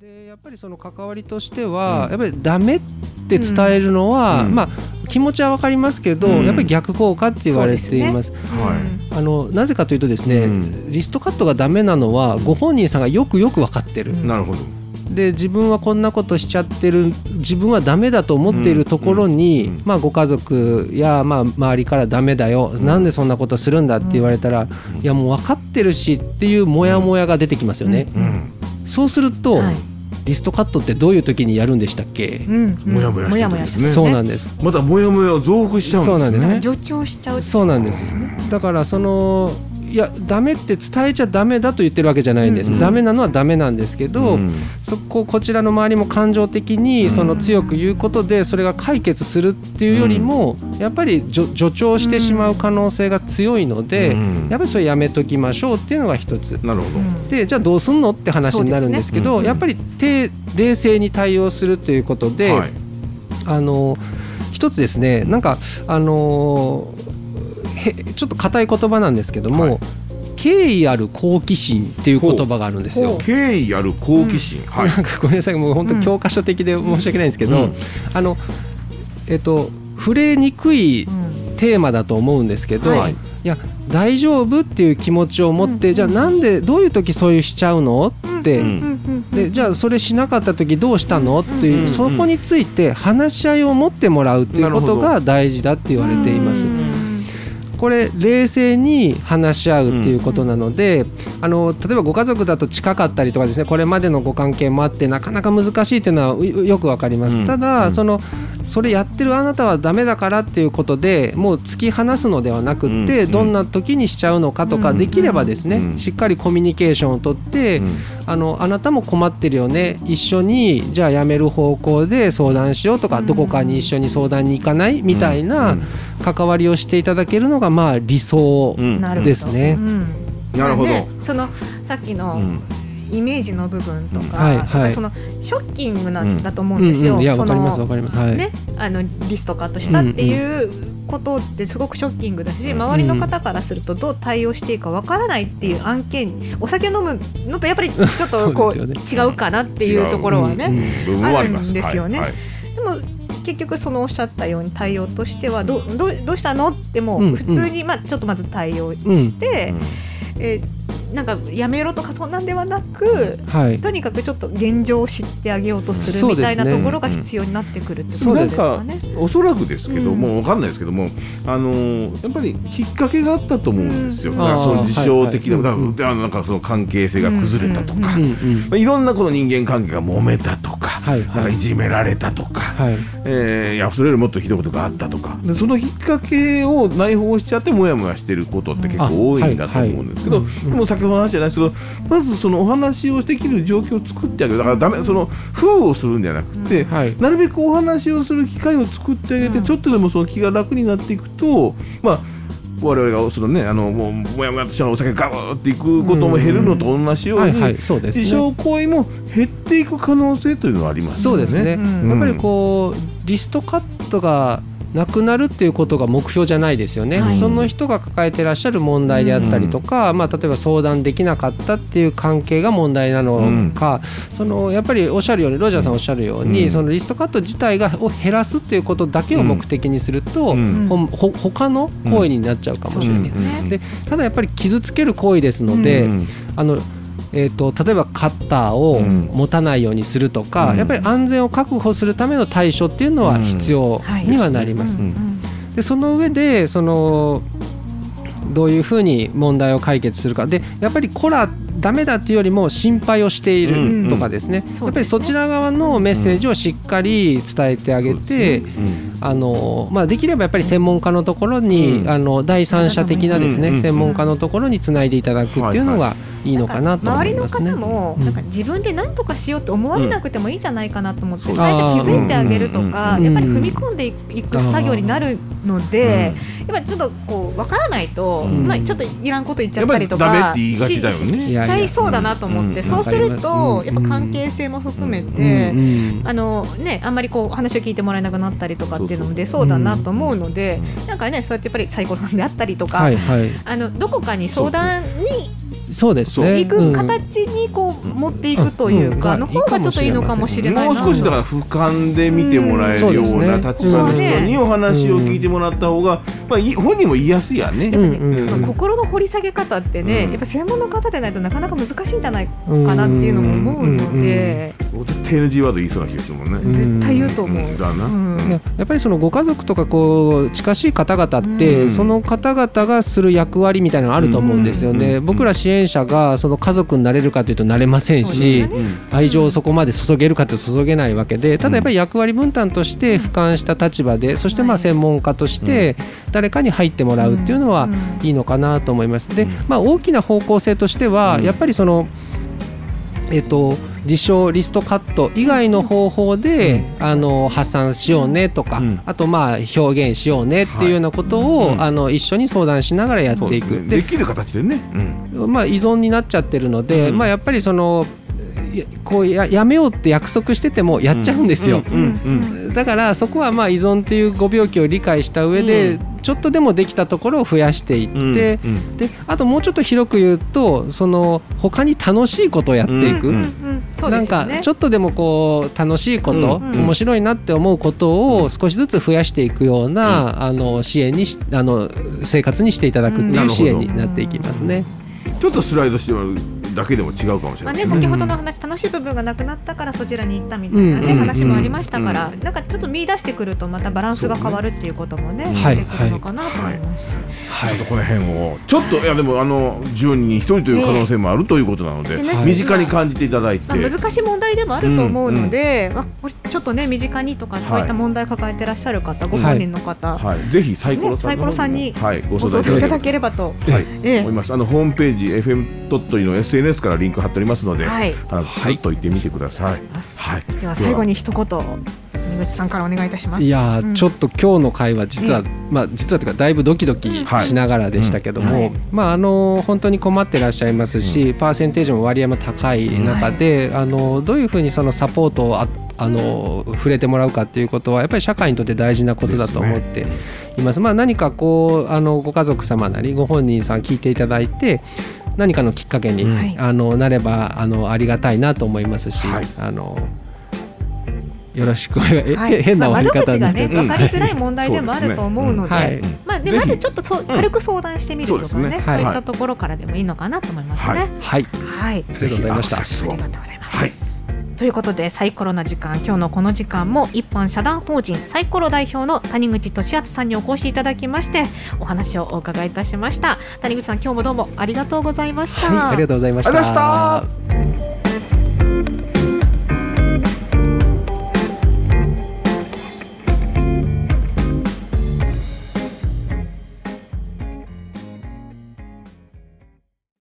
でやっぱりその関わりとしては、やっぱりダメって伝えるのは、うん。まあ気持ちはわかりますけど、うん。やっぱり逆効果って言われています。はあのなぜかというとですね、うん。リストカットがダメなのはご本人さんがよくよく分かってる。い。なるほど。で自分はこんなことしちゃってる自分はダメだと思っているところに、まあ、ご家族や、まあ、周りからダメだよ、なんでそんなことするんだって言われたら、いやもう分かってるしっていうモヤモヤが出てきますよね。うん。そうすると、はい。リストカットってどういう時にやるんでしたっけ、うんもやもやしてるんですね。そうなんです。またモヤモヤを増幅しちゃうんですね。そうなんですね。助長しちゃうそうなんです。だからそのいやダメって伝えちゃダメだと言ってるわけじゃないんです、うんダメなのはダメなんですけど、うん。そここちらの周りも感情的にその強く言うことでそれが解決するっていうよりもやっぱり助助長してしまう可能性が強いので、うん。やっぱりそれやめときましょうっていうのが一つ。なるほど。でじゃあどうすんのって話になるんですけどね。やっぱり低冷静に対応するということで、はい。あの一つですねなんかあのへちょっと硬い言葉なんですけども、はい。敬意ある好奇心っていう言葉があるんですよ。敬意ある好奇心。はい。なんかごめんなさいもう本当教科書的で申し訳ないんですけど、うん。あのえっと触れにくいテーマだと思うんですけど、はい。い、や大丈夫っていう気持ちを持って、うんじゃあなんでどういう時そういうしちゃうのって、うんでじゃあそれしなかった時どうしたのっていう、うんそこについて話し合いを持ってもらうっていうことなが大事だって言われています。うんこれ冷静に話し合うっていうことなので、あの例えばご家族だと近かったりとかですねこれまでのご関係もあってなかなか難しいっていうのはうよくわかります、うん。ただ、うん。そのそれやってるあなたはダメだからっていうことでもう突き放すのではなくって、うんどんな時にしちゃうのかとか、うんできればですね、うん。しっかりコミュニケーションをとって、うん。あのあなたも困ってるよね。一緒にじゃあ辞める方向で相談しようとか、うん。どこかに一緒に相談に行かない？みたいうんな関わりをしていただけるのがまあ理想うん。なるほど。ですね。うん。なるほど。ねそのさっきうのんイメージの部分とうんか、はいはい。りそのショッキングなうん。んだと思ううんんですよ。うん、いやそのわかりますわかります。はい。ね、あのリストカットしたっていうことってすごくショッキングだし、うん周りの方からするとどう対応していいかわからないっていう案件お酒飲むのとやっぱりちょっとこう違うかなっていうところはね、あるんですよね。でも結局そのおっしゃったように対応としてはどどどうしたの？ってもう普通に、まあ、ちょっとまず対応して、えーなんかやめろとかそんなんではなくはい。とにかくちょっと現状を知ってあげようとするみたいなところが必要になってくるってことですかね。おそらくですけど、うんもうわかんないですけども、あのーやっぱりきっかけがあったと思うんですよ。うんだからその事象的な、はいはいだなんかその関係性が崩れたとか、うんうんうん。まあいろんなこの人間関係が揉めたとか、はいなんかはいい。じめられたとか、はい。えーいやそれよりもっとひどいことがあったとかでそのきっかけを内包しちゃってモヤモヤしてることって結構多いんだと思うんですけど、あはいはいうんでも先ほどの話じゃないですけどまずそのお話をできる状況を作ってあげるだからダメその封をするんじゃなくて、はい。なるべくお話をする機会を作ってあげて、うんちょっとでもその気が楽になっていくとまあ我々がそのねあのもうもやもやとしたお酒ガブーっていくことも減るのと同じように、自ね。傷行為も減っていく可能性というのはありますよね。そうですね。うんやっぱりこうリストカットがなくなるっていうことが目標じゃないですよね、はい。その人が抱えてらっしゃる問題であったりとか、まあ、例えば相談できなかったっていう関係が問題なのか、そのやっぱりおっしゃるようにロジャーさんおっしゃるように、うん。そのリストカット自体がを減らすっていうことだけを目的にすると、うん。ほ他の行為になっちゃうかもしれない、でね。でただやっぱり傷つける行為ですので、うん。あのえー、と例えばカッターをうん。持たないようにするとか、うん。やっぱり安全を確保するための対処っていうのは必要にはなります。ん。でその上でそのどういうふうに問題を解決するか。でやっぱりこらダメだっていうよりも心配をしているとかですね、うん。やっぱりそちら側のメッセージをしっかり伝えてあげて、うんあのまあ、できればやっぱり専門家のところに、うん。あの第三者的なですね、うん。うん専門家のところにつないでいただくっていうのがいい。のかなと思周りの。方もうん。なんか自分で何とかしようと思われなくてもいいんじゃないかなと思ってうん。最初気づいてあげるとかうん。やっぱり踏み込んでいく作業になるのでやっぱりちょっとこう分からないとうん。まあちょっといらんこと言っちゃったりとかしししちゃいそうだなと思ってうん。そうするとやっぱ関係性も含めうん。てうん。あのね、あんまりこう話を聞いてもらえなくなったりとかっていうのも出そうだなと思うので、なんかねそうやってやっぱりサイコロであったりとか、はいはい。あのどこかに相談にそうですね。いく形にこう持っていくというか、うん。の方がちょっといいのかもしれないなもう少しだから俯瞰で見てもらえるようなうん。立場の人にお話を聞いてもらった方が、まあ、い本人も言いやすいやね。心の掘り下げ方ってね、うん。やっぱ専門の方でないとなかなか難しいんじゃないかなっていうのも思うので、絶対 NG ワード言いそうな気がするもんね。ん。絶対言うと思う。うん。だな。うん。ねやっぱりそのご家族とかこう近しい方々って、うん。その方々がする役割みたいなのあると思うんですよね、うん。僕ら支援者がその家族になれるかというとなれませんし、よね。愛情をそこまで注げるかというと注げないわけでただやっぱり役割分担として俯瞰した立場でそしてまあ専門家として誰かに入ってもらうっていうのはうん。いいのかなと思います。でうん、まあ、大きな方向性としてはうん。やっぱりそのえっと、自称リストカット以外の方法で、あの発散しようねとか、うん。あとまあ表現しようねっていうようなことを、はい。うん。あの一緒に相談しながらやっていく。ですね。できる形でね。うん。まあ、依存になっちゃってるので、うん。まあ、やっぱりそのやこうややめようって約束しててもやっちゃうんですよ。うん。うん。だからそこはまあ依存っていうご病気を理解した上で、うちょっとでもできたところを増やしていって、うん。うん。であともうちょっと広く言うとその他に楽しいことをやっていく、うん。うんうんそうなんかちょっとでもこう楽しいこと、うん。面白いなって思うことを少しずつ増やしていくような、あの支援にしあの生活にしていただくっていう支援になっていきますね。ちょっとスライドしてるだけでも違うかもしれまあね、ない。先ほどの話、楽しい部分がなくなったからそちらに行ったみたいな、ねうん話もありましたから、なんかちょっと見出してくるとまたバランスが変わるっていうこともねはい。出てくるのかなと思います。ちょっとこの辺をちょっといやでもあの10人に1人という可能性もあるということなので、身近に感じていただいて、まあ、難しい問題でもあると思うので、まあ、ちょっとね身近にとかそういった問題抱えてらっしゃる方、ご本人の方、はい、ぜひサイコロさんにはい、ごご相相談いただけければと、思い。ます。あのホームページ FM 鳥取の SNS からリンク貼っておりますので、はいあのちょっと行ってみてください。はい。では最後に一言井口さんからお願いいたします。いやー、うんちょっと今日の会話実は、えまあ実はというかだいぶドキドキはいしながらでしたけども、うんはいまああの本当に困ってらっしゃいますし、パーセンテージも割合も高い中で、あのどういうふうにそのサポートをああの触れてもらうかっていうことはやっぱり社会にとって大事なことだと思っています。まあ何かこうあのご家族様なりご本人さん聞いていただいて。何かのきっかけに、はい。あのなればあのありがたいなと思いますし、はい。あのよろしくお願い、えはい。変な終わりまあ、窓口がね分かりづらい問題でもあると思うので、はい。まあねぜひまずちょっとそう軽く相談してみるとかね、そううそね。はいいったところからでもいいのかなと思いますね。はい。はい、ありがとうございました。ありがとうございます。ということでサイコロな時間今日のこの時間も一般社団法人サイコロ代表の谷口俊敦さんにお越しいただきましてお話をお伺いいたしました。谷口さん今日もどうもありがとうございました、はい、ありがとうございました。ありがとうございました